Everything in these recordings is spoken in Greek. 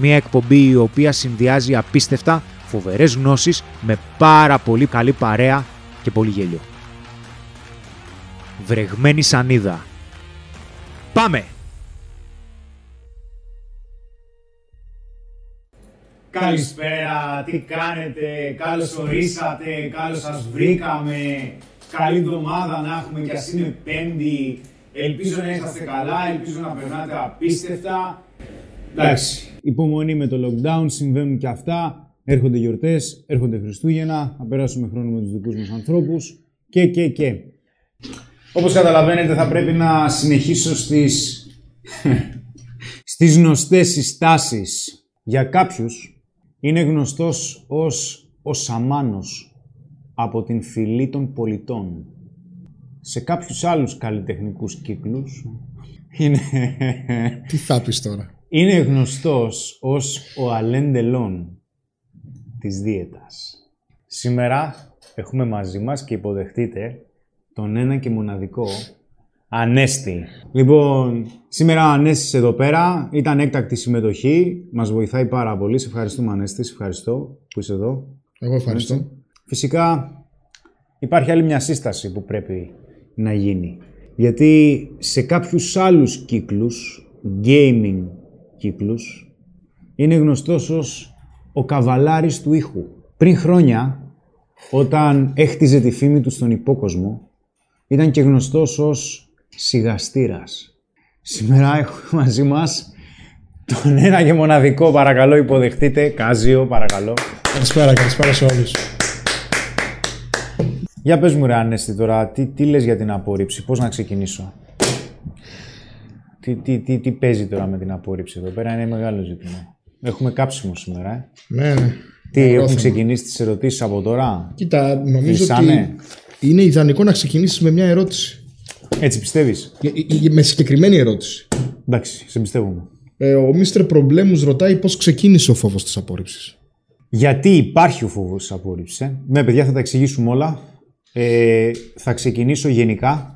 Μία εκπομπή η οποία συνδυάζει απίστευτα φοβερές γνώσεις με πάρα πολύ καλή παρέα και πολύ γέλιο. Βρεγμένη σανίδα. Πάμε! Καλησπέρα, τι κάνετε, καλώς ορίσατε, καλώς σας βρήκαμε. Καλή εβδομάδα να έχουμε και ας είναι πέμπτη. Ελπίζω να είσαστε καλά, ελπίζω να περνάτε απίστευτα. Εντάξει, υπομονή με το lockdown, συμβαίνουν και αυτά. Έρχονται γιορτές, έρχονται Χριστούγεννα, θα περάσουμε χρόνο με τους δικούς μας ανθρώπους και και και. Όπως καταλαβαίνετε θα πρέπει να συνεχίσω στις, στις γνωστές συστάσεις. Για κάποιους είναι γνωστός ως ο Σαμάνος από την φυλή των πολιτών. Σε κάποιους άλλους καλλιτεχνικούς κύκλους είναι... Τι θα πεις τώρα; Είναι γνωστός ως ο Αλέν Ντελόν της δίαιτας. Σήμερα έχουμε μαζί μας και υποδεχτείτε τον ένα και μοναδικό Ανέστη. Λοιπόν, σήμερα ο Ανέστης εδώ πέρα, ήταν έκτακτη συμμετοχή, μας βοηθάει πάρα πολύ. Σε ευχαριστούμε Ανέστη, σε ευχαριστώ που είσαι εδώ. Εγώ ευχαριστώ. Φυσικά υπάρχει άλλη μια σύσταση που πρέπει να γίνει. Γιατί σε κάποιους άλλους κύκλους, gaming κύκλους, είναι γνωστός ως ο καβαλάρης του ήχου. Πριν χρόνια, όταν έχτιζε τη φήμη του στον υπόκοσμο, ήταν και γνωστός ως σιγαστήρας. Σήμερα έχουμε μαζί μας τον ένα και μοναδικό, παρακαλώ υποδεχτείτε, Κάζιο, παρακαλώ. Καλησπέρα, καλησπέρα σε όλους. Για πες μου ρε Ανέστη τώρα, τι, τι λες για την απόρριψη, πώς να ξεκινήσω; Τι, τι, τι, τι παίζει τώρα με την απόρριψη εδώ πέρα, είναι μεγάλο ζήτημα. Έχουμε κάψιμο σήμερα, ε. Ναι, ναι. Τι, Ωραίο έχουν θέμα. ξεκινήσει τις ερωτήσεις από τώρα; Κοίτα, νομίζω Φυσάνε; ότι είναι ιδανικό να ξεκινήσεις με μια ερώτηση. Έτσι πιστεύεις; Ε, ε, ε, Με συγκεκριμένη ερώτηση. Εντάξει, σε πιστεύουμε. Ε, ο Μίστερ Προμπλέμους ρωτάει πώς ξεκίνησε ο φόβος της απόρριψης. Γιατί υπάρχει ο φόβος της απόρριψης. Ε; Ναι, παιδιά, θα τα εξηγήσουμε όλα. Ε, θα ξεκινήσω γενικά.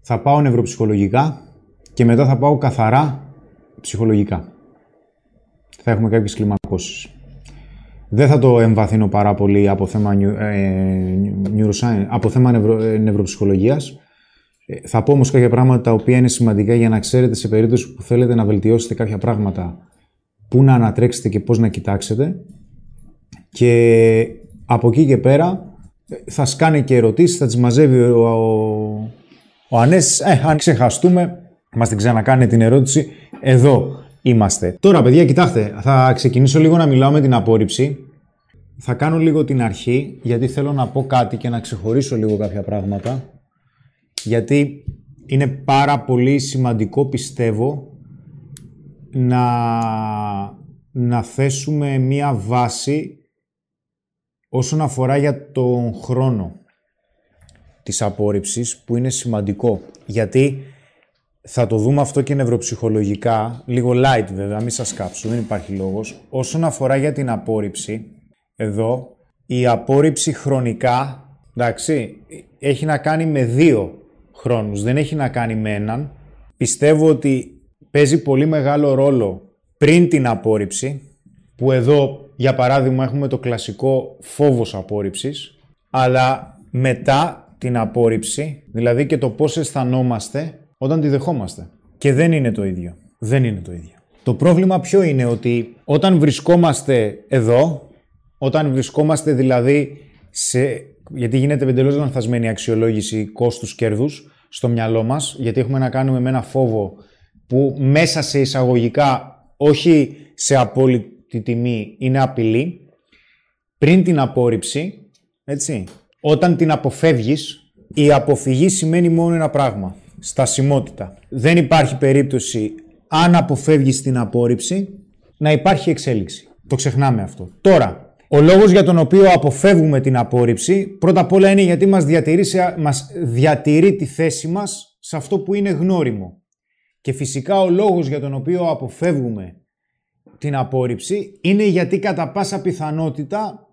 Θα πάω νευροψυχολογικά και μετά θα πάω καθαρά ψυχολογικά. Θα έχουμε κάποιες κλιμακώσεις. Δεν θα το εμβαθύνω πάρα πολύ από θέμα, νιου- ε, neuroscience, από θέμα νευρο, ε, νευροψυχολογίας. Ε, Θα πω όμως κάποια πράγματα τα οποία είναι σημαντικά για να ξέρετε σε περίπτωση που θέλετε να βελτιώσετε κάποια πράγματα πού να ανατρέξετε και πώς να κοιτάξετε και από εκεί και πέρα ε, θα σκάνε και ερωτήσεις, θα τις μαζεύει ο, ο, ο Ανέσης. Ε, αν ξεχαστούμε, μας την ξανακάνε την ερώτηση. Εδώ είμαστε. Τώρα, παιδιά, κοιτάξτε, θα ξεκινήσω λίγο να μιλάω με την απόρριψη. Θα κάνω λίγο την αρχή, γιατί θέλω να πω κάτι και να ξεχωρίσω λίγο κάποια πράγματα. Γιατί είναι πάρα πολύ σημαντικό, πιστεύω, να, να θέσουμε μία βάση όσον αφορά για τον χρόνο της απόρριψης, που είναι σημαντικό. Γιατί θα το δούμε αυτό και νευροψυχολογικά, λίγο light βέβαια, μην σας κάψω, δεν υπάρχει λόγος. Όσον αφορά για την απόρριψη, εδώ, η απόρριψη χρονικά, εντάξει, έχει να κάνει με δύο χρόνους, δεν έχει να κάνει με έναν. Πιστεύω ότι παίζει πολύ μεγάλο ρόλο πριν την απόρριψη, που εδώ, για παράδειγμα, έχουμε το κλασικό φόβος απόρριψης, αλλά μετά την απόρριψη, δηλαδή και το πώς αισθανόμαστε όταν τη δεχόμαστε. Και δεν είναι το ίδιο. Δεν είναι το ίδιο. Το πρόβλημα ποιο είναι ότι όταν βρισκόμαστε εδώ, όταν βρισκόμαστε δηλαδή σε... Γιατί γίνεται εντελώς λανθασμένη αξιολόγηση κόστους-κέρδους στο μυαλό μας, γιατί έχουμε να κάνουμε με ένα φόβο που μέσα σε εισαγωγικά, όχι σε απόλυτη τιμή, είναι απειλή. Πριν την απόρριψη, έτσι, όταν την αποφεύγεις, η αποφυγή σημαίνει μόνο ένα πράγμα. Στασιμότητα. Δεν υπάρχει περίπτωση αν αποφεύγεις την απόρριψη να υπάρχει εξέλιξη. Το ξεχνάμε αυτό. Τώρα, ο λόγος για τον οποίο αποφεύγουμε την απόρριψη πρώτα απ' όλα είναι γιατί μας διατηρεί, μας διατηρεί τη θέση μας σε αυτό που είναι γνώριμο. Και φυσικά ο λόγος για τον οποίο αποφεύγουμε την απόρριψη είναι γιατί κατά πάσα πιθανότητα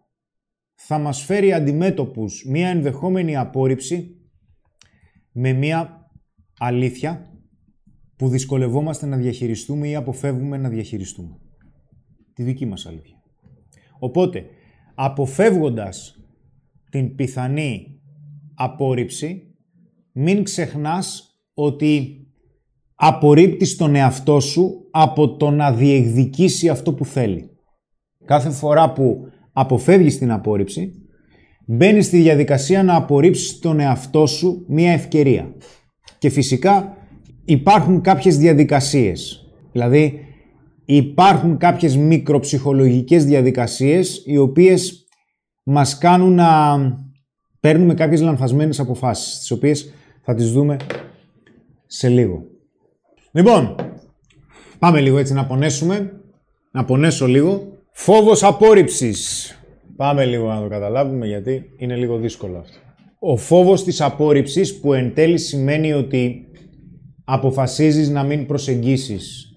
θα μας φέρει αντιμέτωπους μία ενδεχόμενη απόρριψη με μία αλήθεια που δυσκολευόμαστε να διαχειριστούμε ή αποφεύγουμε να διαχειριστούμε. Τη δική μας αλήθεια. Οπότε, αποφεύγοντας την πιθανή απόρριψη, μην ξεχνάς ότι απορρίπτεις τον εαυτό σου από το να διεκδικήσει αυτό που θέλει. Κάθε φορά που αποφεύγεις την απόρριψη, μπαίνεις στη διαδικασία να απορρίψεις τον εαυτό σου μία ευκαιρία. Και φυσικά υπάρχουν κάποιες διαδικασίες. Δηλαδή υπάρχουν κάποιες μικροψυχολογικές διαδικασίες οι οποίες μας κάνουν να παίρνουμε κάποιες λανθασμένες αποφάσεις, τις οποίες θα τις δούμε σε λίγο. Λοιπόν, πάμε λίγο έτσι να πονέσουμε, να πονέσω λίγο. Φόβος απόρριψης. Πάμε λίγο να το καταλάβουμε γιατί είναι λίγο δύσκολο αυτό. Ο φόβος της απόρριψης που εν τέλει σημαίνει ότι αποφασίζεις να μην προσεγγίσεις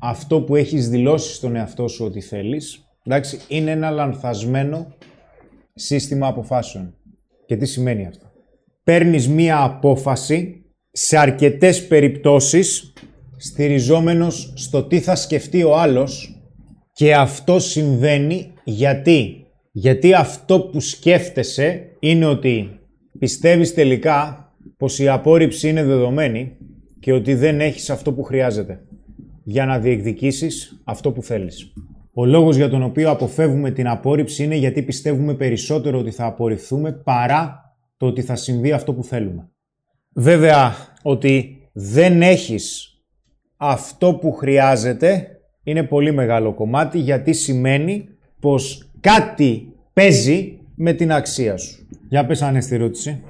αυτό που έχεις δηλώσει στον εαυτό σου ότι θέλεις, εντάξει, είναι ένα λανθασμένο σύστημα αποφάσεων. Και τι σημαίνει αυτό; Παίρνεις μία απόφαση σε αρκετές περιπτώσεις στηριζόμενος στο τι θα σκεφτεί ο άλλος και αυτό συμβαίνει γιατί; Γιατί αυτό που σκέφτεσαι είναι ότι πιστεύεις τελικά πως η απόρριψη είναι δεδομένη και ότι δεν έχεις αυτό που χρειάζεται για να διεκδικήσεις αυτό που θέλεις. Ο λόγος για τον οποίο αποφεύγουμε την απόρριψη είναι γιατί πιστεύουμε περισσότερο ότι θα απορριφθούμε παρά το ότι θα συμβεί αυτό που θέλουμε. Βέβαια, ότι δεν έχεις αυτό που χρειάζεται είναι πολύ μεγάλο κομμάτι γιατί σημαίνει πως κάτι παίζει με την αξία σου. Για πες αν στη ερώτηση.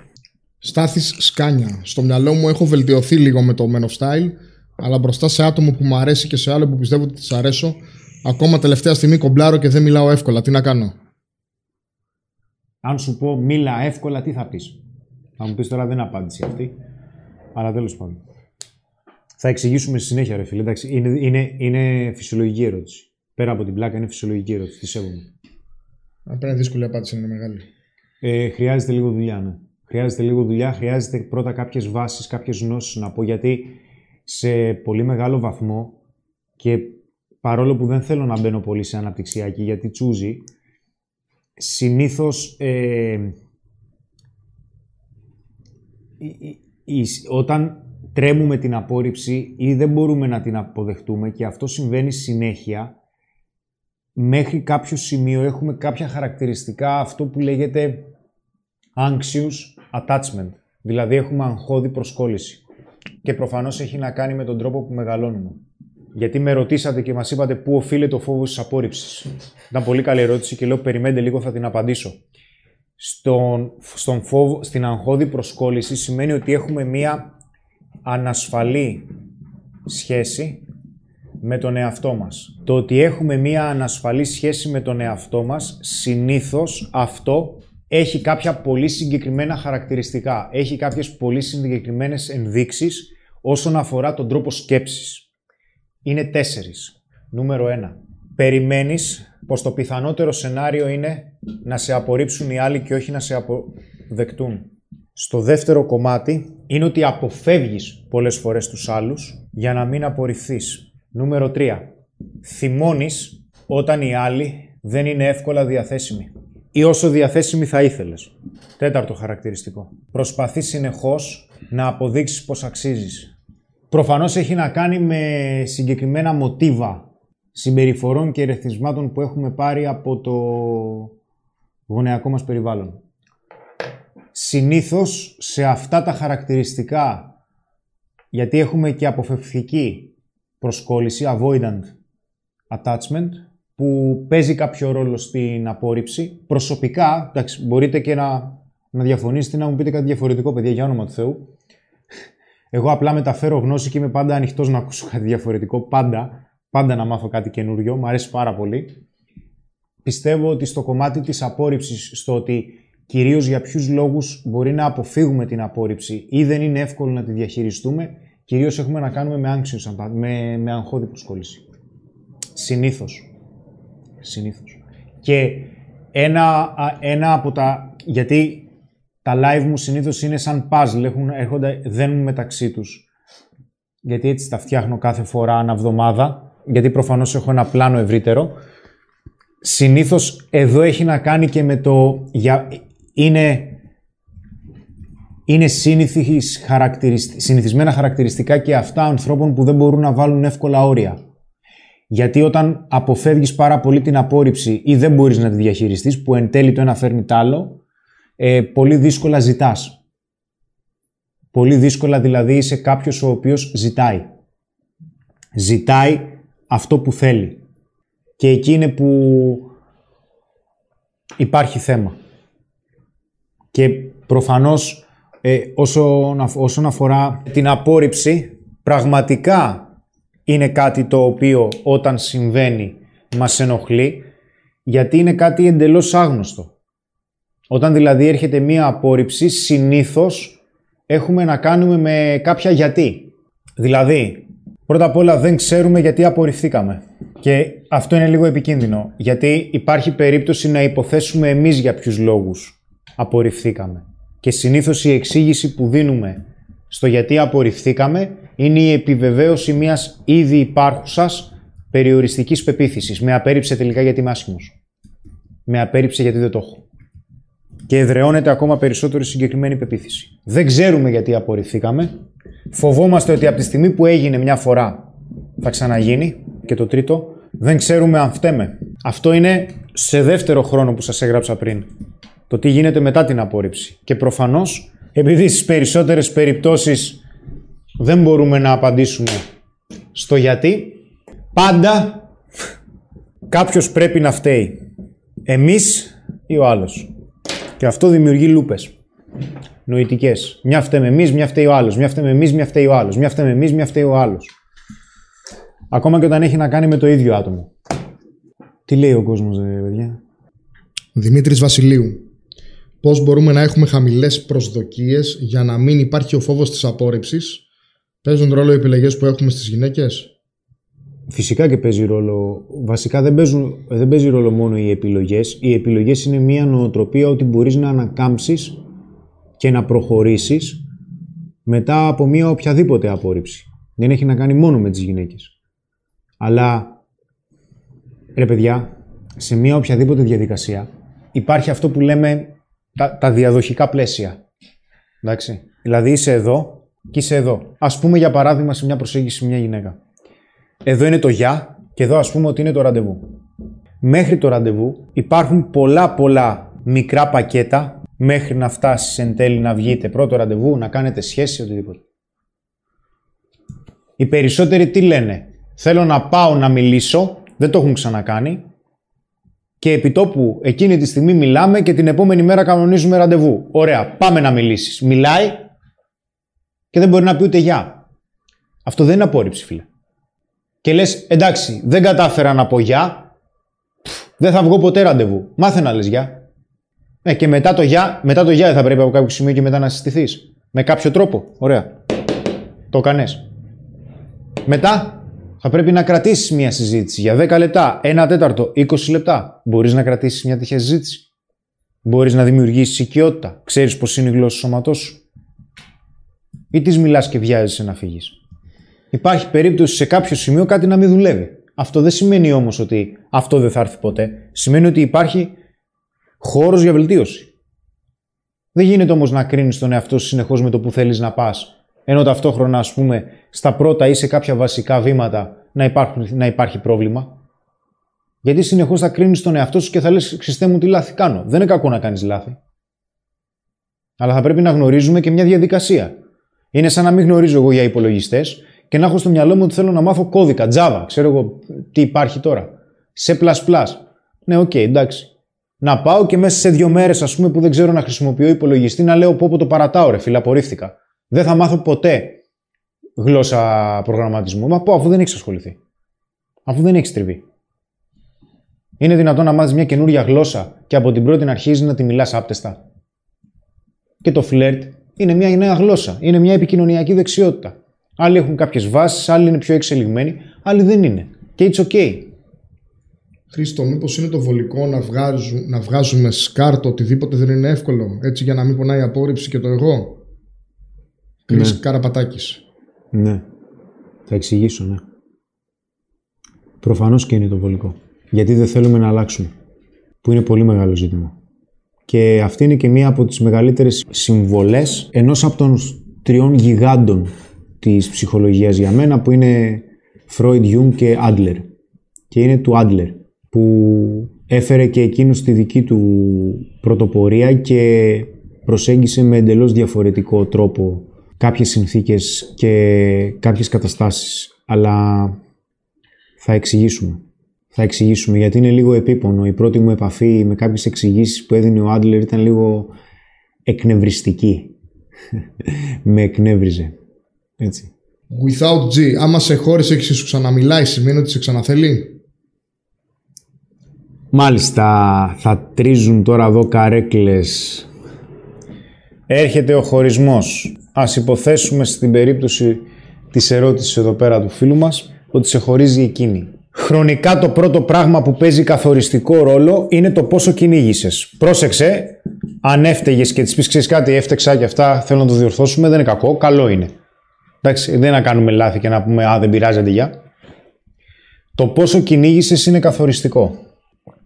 Στάθης Σκάνια. Στο μυαλό μου έχω βελτιωθεί λίγο με το Men of Style, αλλά μπροστά σε άτομο που μου αρέσει και σε άλλο που πιστεύω ότι της αρέσω, ακόμα τελευταία στιγμή κομπλάρω και δεν μιλάω εύκολα. Τι να κάνω; Αν σου πω μίλα εύκολα, τι θα πεις; Θα μου πεις τώρα δεν απάντηση αυτή. Αλλά τέλος πάντων. Θα εξηγήσουμε στη συνέχεια, ρε φίλε. Εντάξει, είναι, είναι, είναι φυσιολογική ερώτηση. Πέρα από την πλάκα, είναι φυσιολογική ερώτηση. Τι σέβομαι. Απλά είναι δύσκολη απάντηση, είναι μεγάλη. Ε, χρειάζεται λίγο δουλειά, ναι. Χρειάζεται λίγο δουλειά, χρειάζεται πρώτα κάποιες βάσεις, κάποιες γνώσεις να πω. Γιατί σε πολύ μεγάλο βαθμό και παρόλο που δεν θέλω να μπαίνω πολύ σε αναπτυξιακή γιατί τσούζει, συνήθως ε, όταν τρέμουμε την απόρριψη ή δεν μπορούμε να την αποδεχτούμε και αυτό συμβαίνει συνέχεια, μέχρι κάποιο σημείο έχουμε κάποια χαρακτηριστικά αυτό που λέγεται anxious attachment. Δηλαδή έχουμε αγχώδη προσκόλληση. Και προφανώς έχει να κάνει με τον τρόπο που μεγαλώνουμε. Γιατί με ρωτήσατε και μας είπατε πού οφείλεται ο φόβος της απόρριψης; Ήταν πολύ καλή ερώτηση και λέω περιμένετε λίγο θα την απαντήσω στον, στον φόβο, στην αγχώδη προσκόλληση σημαίνει ότι έχουμε μία ανασφαλή σχέση με τον εαυτό μας. Το ότι έχουμε μία ανασφαλή σχέση με τον εαυτό μας, συνήθως αυτό έχει κάποια πολύ συγκεκριμένα χαρακτηριστικά. Έχει κάποιες πολύ συγκεκριμένες ενδείξεις όσον αφορά τον τρόπο σκέψης. Είναι τέσσερις. Νούμερο ένα. Περιμένεις πως το πιθανότερο σενάριο είναι να σε απορρίψουν οι άλλοι και όχι να σε αποδεκτούν. Στο δεύτερο κομμάτι είναι ότι αποφεύγεις πολλές φορές τους άλλους για να μην απορριφθείς. Νούμερο 3. Θυμώνεις όταν οι άλλοι δεν είναι εύκολα διαθέσιμοι ή όσο διαθέσιμοι θα ήθελες. Τέταρτο χαρακτηριστικό. Προσπαθείς συνεχώς να αποδείξεις πως αξίζεις. Προφανώς έχει να κάνει με συγκεκριμένα μοτίβα συμπεριφορών και ερεθισμάτων που έχουμε πάρει από το γονεακό μας περιβάλλον. Συνήθως σε αυτά τα χαρακτηριστικά, γιατί έχουμε και αποφευκτική προσκόλληση, avoidant attachment, που παίζει κάποιο ρόλο στην απόρριψη. Προσωπικά, εντάξει, μπορείτε και να, να διαφωνήσετε να μου πείτε κάτι διαφορετικό, παιδιά, για όνομα του Θεού. Εγώ απλά μεταφέρω γνώση και είμαι πάντα ανοιχτός να ακούσω κάτι διαφορετικό. Πάντα. Πάντα να μάθω κάτι καινούριο. Μου αρέσει πάρα πολύ. Πιστεύω ότι στο κομμάτι της απόρριψης, στο ότι κυρίως για ποιους λόγους μπορεί να αποφύγουμε την απόρριψη ή δεν είναι εύκολο να τη διαχειριστούμε, κυρίως έχουμε να κάνουμε με, anxious, με, με αγχώδη προσκόλληση. Συνήθως. Συνήθως. Και ένα, ένα από τα... Γιατί τα live μου συνήθως είναι σαν puzzle, έχουν, έρχονται, δένουν μεταξύ τους. Γιατί έτσι τα φτιάχνω κάθε φορά ανά εβδομάδα, γιατί προφανώς έχω ένα πλάνο ευρύτερο. Συνήθως εδώ έχει να κάνει και με το... Για, είναι είναι συνηθισμένα χαρακτηριστικά και αυτά ανθρώπων που δεν μπορούν να βάλουν εύκολα όρια. Γιατί όταν αποφεύγεις πάρα πολύ την απόρριψη ή δεν μπορείς να τη διαχειριστείς, που εν τέλει το ένα φέρνει τ' άλλο, ε, πολύ δύσκολα ζητάς. Πολύ δύσκολα δηλαδή είσαι κάποιος ο οποίος ζητάει. Ζητάει αυτό που θέλει. Και εκεί είναι που υπάρχει θέμα. Και προφανώς ε, όσον, όσον αφορά την απόρριψη, πραγματικά είναι κάτι το οποίο όταν συμβαίνει μας ενοχλεί, γιατί είναι κάτι εντελώς άγνωστο. Όταν δηλαδή έρχεται μία απόρριψη, συνήθως έχουμε να κάνουμε με κάποια γιατί. Δηλαδή, πρώτα απ' όλα δεν ξέρουμε γιατί απορριφθήκαμε. Και αυτό είναι λίγο επικίνδυνο, γιατί υπάρχει περίπτωση να υποθέσουμε εμείς για ποιους λόγους απορριφθήκαμε. Και συνήθως η εξήγηση που δίνουμε στο γιατί απορριφθήκαμε είναι η επιβεβαίωση μιας ήδη υπάρχουσας περιοριστικής πεποίθησης. Με απέρριψε τελικά γιατί είμαι άσχημος. Με απέρριψε γιατί δεν το έχω. Και εδραιώνεται ακόμα περισσότερο η συγκεκριμένη πεποίθηση. Δεν ξέρουμε γιατί απορριφθήκαμε. Φοβόμαστε ότι από τη στιγμή που έγινε μια φορά θα ξαναγίνει. Και το τρίτο, δεν ξέρουμε αν φταίμε. Αυτό είναι σε δεύτερο χρόνο που σας έγραψα πριν. Το τι γίνεται μετά την απόρριψη. Και προφανώς, επειδή στις περισσότερες περιπτώσεις δεν μπορούμε να απαντήσουμε στο γιατί, πάντα κάποιος πρέπει να φταίει. Εμείς ή ο άλλος. Και αυτό δημιουργεί λούπες. Νοητικές. Μια φταίμε εμείς, μια φταίει ο άλλος. Μια φταίμε εμείς, μια φταίει ο άλλος. Μια φταίμε εμείς, μια φταίει ο άλλος. Ακόμα και όταν έχει να κάνει με το ίδιο άτομο. Τι λέει ο κόσμος, ρε παιδιά; Δημήτρης Βασιλείου. Πώς μπορούμε να έχουμε χαμηλές προσδοκίες για να μην υπάρχει ο φόβος της απόρριψης Παίζουν ρόλο οι επιλογές που έχουμε στις γυναίκες; Φυσικά και παίζει ρόλο. Βασικά δεν, παίζουν, δεν παίζει ρόλο μόνο οι επιλογές. Οι επιλογές είναι μια νοοτροπία ότι μπορείς να ανακάμψεις και να προχωρήσεις μετά από μια οποιαδήποτε απόρριψη. Δεν έχει να κάνει μόνο με τις γυναίκες. Αλλά, ρε παιδιά, σε μια οποιαδήποτε διαδικασία υπάρχει αυτό που λέμε τα, τα διαδοχικά πλαίσια. Εντάξει. Δηλαδή είσαι εδώ και είσαι εδώ. Α πούμε για παράδειγμα σε μια προσέγγιση μια γυναίκα. Εδώ είναι το για και εδώ ας πούμε ότι είναι το ραντεβού. Μέχρι το ραντεβού υπάρχουν πολλά πολλά μικρά πακέτα μέχρι να φτάσεις εν τέλει να βγείτε πρώτο ραντεβού, να κάνετε σχέση, οτιδήποτε. Οι περισσότεροι τι λένε; Θέλω να πάω να μιλήσω, δεν το έχουν ξανακάνει. Και επιτόπου εκείνη τη στιγμή μιλάμε και την επόμενη μέρα κανονίζουμε ραντεβού. Ωραία, πάμε να μιλήσεις. Μιλάει, και δεν μπορεί να πει ούτε γεια. Αυτό δεν είναι απόρριψη, φίλε. Και λες, εντάξει, δεν κατάφερα να πω γεια, δεν θα βγω ποτέ ραντεβού. Μάθε να λες γεια. Ε, και μετά το γεια, μετά το γεια θα πρέπει από κάποιο σημείο και μετά να συστηθείς. Με κάποιο τρόπο. Ωραία. Το έκανε. Μετά θα πρέπει να κρατήσεις μια συζήτηση για 10 λεπτά, 1 τέταρτο, 20 λεπτά. Μπορείς να κρατήσεις μια τέτοια συζήτηση. Μπορείς να δημιουργήσεις οικειότητα. Ξέρεις πώς είναι η γλώσσα του σώματός σου ή της μιλάς και βιάζεσαι να φύγεις. Υπάρχει περίπτωση σε κάποιο σημείο κάτι να μην δουλεύει. Αυτό δεν σημαίνει όμως ότι αυτό δεν θα έρθει ποτέ. Σημαίνει ότι υπάρχει χώρος για βελτίωση. Δεν γίνεται όμως να κρίνεις τον εαυτό σου συνεχώς με το που θέλεις να πας Ενώ ταυτόχρονα, ας πούμε, στα πρώτα ή σε κάποια βασικά βήματα να, υπάρχουν, να υπάρχει πρόβλημα. Γιατί συνεχώς θα κρίνεις τον εαυτό σου και θα λες «Χριστέ μου τι λάθη κάνω». Δεν είναι κακό να κάνεις λάθη. Αλλά θα πρέπει να γνωρίζουμε και μια διαδικασία. Είναι σαν να μην γνωρίζω εγώ για υπολογιστές και να έχω στο μυαλό μου ότι θέλω να μάθω κώδικα, Java, ξέρω εγώ τι υπάρχει τώρα. Σε Ναι, οκ, okay, εντάξει. Να πάω και μέσα σε δύο μέρες, ας πούμε, που δεν ξέρω να χρησιμοποιώ υπολογιστή, να λέω πω, πω το παρατάω, ρε φίλε, απορρίφθηκα. Δεν θα μάθω ποτέ γλώσσα προγραμματισμού. Μα πω, αφού δεν έχεις ασχοληθεί. Αφού δεν έχεις τριβεί. Είναι δυνατόν να μάθεις μια καινούρια γλώσσα και από την πρώτη να αρχίζεις να τη μιλάς άπταιστα. Και το φλερτ είναι μια νέα γλώσσα. Είναι μια επικοινωνιακή δεξιότητα. Άλλοι έχουν κάποιες βάσεις, άλλοι είναι πιο εξελιγμένοι, άλλοι δεν είναι. Και it's okay. Χρήστο, μήπως είναι το βολικό να, βγάζουμε, να βγάζουμε σκάρτο οτιδήποτε δεν είναι εύκολο, έτσι για να μην πονάει η απόρριψη και το εγώ; Κρίς ναι. Καραπατάκης. Ναι. Θα εξηγήσω, ναι. Προφανώς και είναι το βολικό. Γιατί δεν θέλουμε να αλλάξουμε. Που είναι πολύ μεγάλο ζήτημα. Και αυτή είναι και μία από τις μεγαλύτερες συμβολές ενός από των τριών γιγάντων της ψυχολογίας για μένα που είναι Freud, Jung και Adler. Και είναι του Adler που έφερε και εκείνος στη δική του πρωτοπορία και προσέγγισε με εντελώς διαφορετικό τρόπο κάποιες συνθήκες και κάποιες καταστάσεις. Αλλά θα εξηγήσουμε. Θα εξηγήσουμε γιατί είναι λίγο επίπονο. Η πρώτη μου επαφή με κάποιες εξηγήσεις που έδινε ο Άντλερ ήταν λίγο εκνευριστική. με εκνεύριζε. Έτσι. Without G, άμα σε χώρισε και σου ξαναμιλάει, σημαίνει ότι σε ξαναθέλει. Μάλιστα, θα τρίζουν τώρα εδώ καρέκλες. Έρχεται ο χωρισμός. Ας υποθέσουμε στην περίπτωση της ερώτησης εδώ πέρα του φίλου μας ότι σε χωρίζει εκείνη. Χρονικά το πρώτο πράγμα που παίζει καθοριστικό ρόλο είναι το πόσο κυνήγησες. Πρόσεξε, αν έφταιγες και της πεις: Ξέρεις κάτι, έφτεξα και αυτά, θέλω να το διορθώσουμε, δεν είναι κακό, καλό είναι. Εντάξει, δεν να κάνουμε λάθη και να πούμε Α, δεν πειράζει, αντιγεια. Το πόσο κυνήγησες είναι καθοριστικό.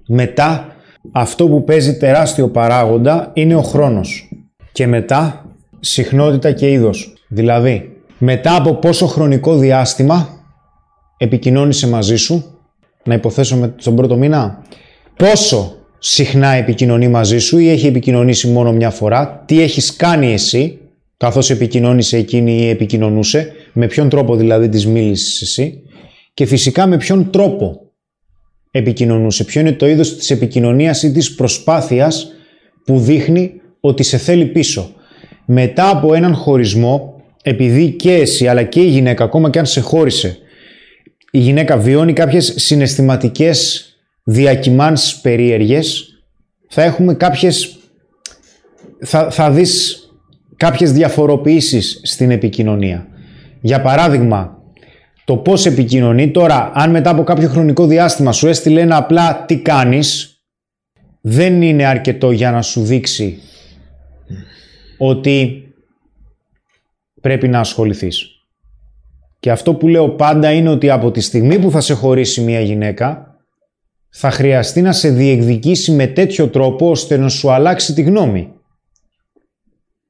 Μετά, αυτό που παίζει τεράστιο παράγοντα είναι ο χρόνος. Και μετά, συχνότητα και είδος. Δηλαδή, μετά από πόσο χρονικό διάστημα επικοινώνησε μαζί σου, να υποθέσω με τον πρώτο μήνα, πόσο συχνά επικοινωνεί μαζί σου ή έχει επικοινωνήσει μόνο μια φορά, τι έχεις κάνει εσύ, καθώς επικοινώνησε εκείνη ή επικοινωνούσε, με ποιον τρόπο δηλαδή της μίλησες εσύ και φυσικά με ποιον τρόπο επικοινωνούσε, ποιο είναι το είδος της επικοινωνίας ή της προσπάθειας που δείχνει ότι σε θέλει πίσω. Μετά από έναν χωρισμό, επειδή και εσύ αλλά και η γυναίκα, ακόμα και αν σε χώρισε, η γυναίκα βιώνει κάποιες συναισθηματικές διακυμάνσεις περίεργες, θα έχουμε κάποιες... θα, θα δεις κάποιες διαφοροποιήσεις στην επικοινωνία. Για παράδειγμα, το πώς επικοινωνεί τώρα, αν μετά από κάποιο χρονικό διάστημα σου έστειλε ένα απλά τι κάνεις, δεν είναι αρκετό για να σου δείξει ότι πρέπει να ασχοληθείς. Και αυτό που λέω πάντα είναι ότι από τη στιγμή που θα σε χωρίσει μια γυναίκα, θα χρειαστεί να σε διεκδικήσει με τέτοιο τρόπο ώστε να σου αλλάξει τη γνώμη.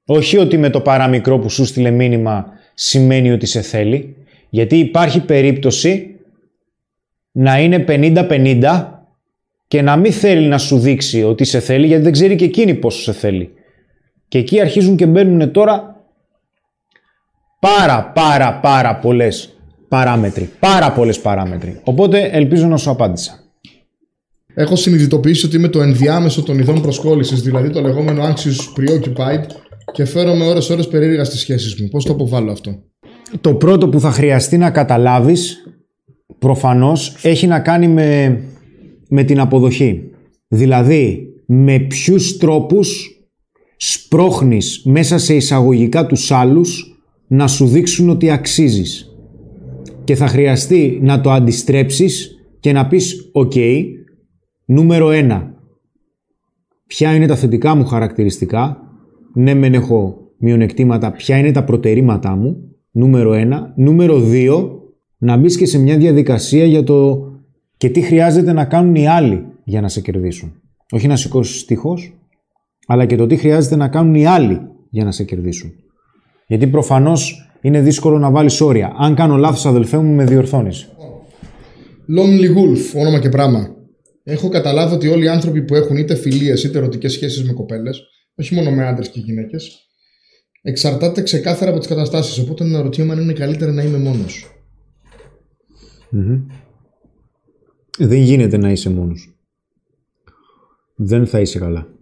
Όχι ότι με το παραμικρό που σου στείλε μήνυμα σημαίνει ότι σε θέλει, γιατί υπάρχει περίπτωση να είναι 50-50 και να μην θέλει να σου δείξει ότι σε θέλει, γιατί δεν ξέρει και εκείνη πόσο σε θέλει. Και εκεί αρχίζουν και μπαίνουν τώρα πάρα πάρα πάρα πολλές παράμετροι. Πάρα πολλές παράμετροι. Οπότε ελπίζω να σου απάντησα. Έχω συνειδητοποιήσει ότι είμαι το ενδιάμεσο των ειδών προσκόλλησης, δηλαδή το λεγόμενο anxious preoccupied και φέρομαι ώρες ώρες περίεργα στις σχέσεις μου. Πώς το αποβάλλω αυτό; Το πρώτο που θα χρειαστεί να καταλάβεις προφανώς έχει να κάνει με, με την αποδοχή. Δηλαδή με ποιους τρόπους σπρώχνεις μέσα σε εισαγωγικά τους άλλους να σου δείξουν ότι αξίζεις. Και θα χρειαστεί να το αντιστρέψεις και να πεις «ΟΚ, νούμερο 1. Ποια είναι τα θετικά μου χαρακτηριστικά; Ναι, μεν έχω μειονεκτήματα. Ποια είναι τα προτερήματά μου. Νούμερο 1. Νούμερο 2. Να μπεις και σε μια διαδικασία για το και τι χρειάζεται να κάνουν οι άλλοι για να σε κερδίσουν. Όχι να σηκώσεις τείχος, αλλά και το τι χρειάζεται να κάνουν οι άλλοι για να σε κερδίσουν. Γιατί προφανώς είναι δύσκολο να βάλεις όρια. Αν κάνω λάθος, αδελφέ μου, με διορθώνεις. Lonely Wolf, όνομα και πράγμα. Έχω καταλάβει ότι όλοι οι άνθρωποι που έχουν είτε φιλίες είτε ερωτικές σχέσεις με κοπέλες, όχι μόνο με άντρες και γυναίκες, εξαρτάται ξεκάθαρα από τις καταστάσεις. Οπότε να ρωτιέμαι αν είναι καλύτερα να είμαι μόνος. Δεν γίνεται να είσαι μόνος. Δεν θα είσαι καλά.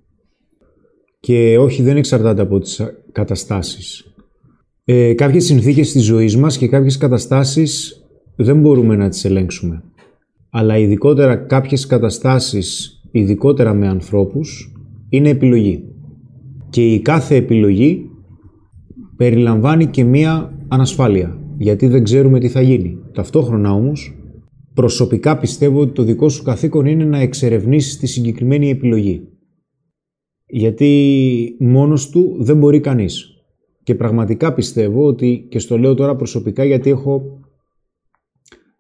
Και όχι, δεν εξαρτάται από τις καταστάσεις. Ε, κάποιες συνθήκες της ζωής μας και κάποιες καταστάσεις δεν μπορούμε να τις ελέγξουμε. Αλλά ειδικότερα κάποιες καταστάσεις, ειδικότερα με ανθρώπους, είναι επιλογή. Και η κάθε επιλογή περιλαμβάνει και μία ανασφάλεια, γιατί δεν ξέρουμε τι θα γίνει. Ταυτόχρονα όμως, προσωπικά πιστεύω ότι το δικό σου καθήκον είναι να εξερευνήσεις τη συγκεκριμένη επιλογή. Γιατί μόνος του δεν μπορεί κανείς. Και πραγματικά πιστεύω ότι, και στο λέω τώρα προσωπικά γιατί έχω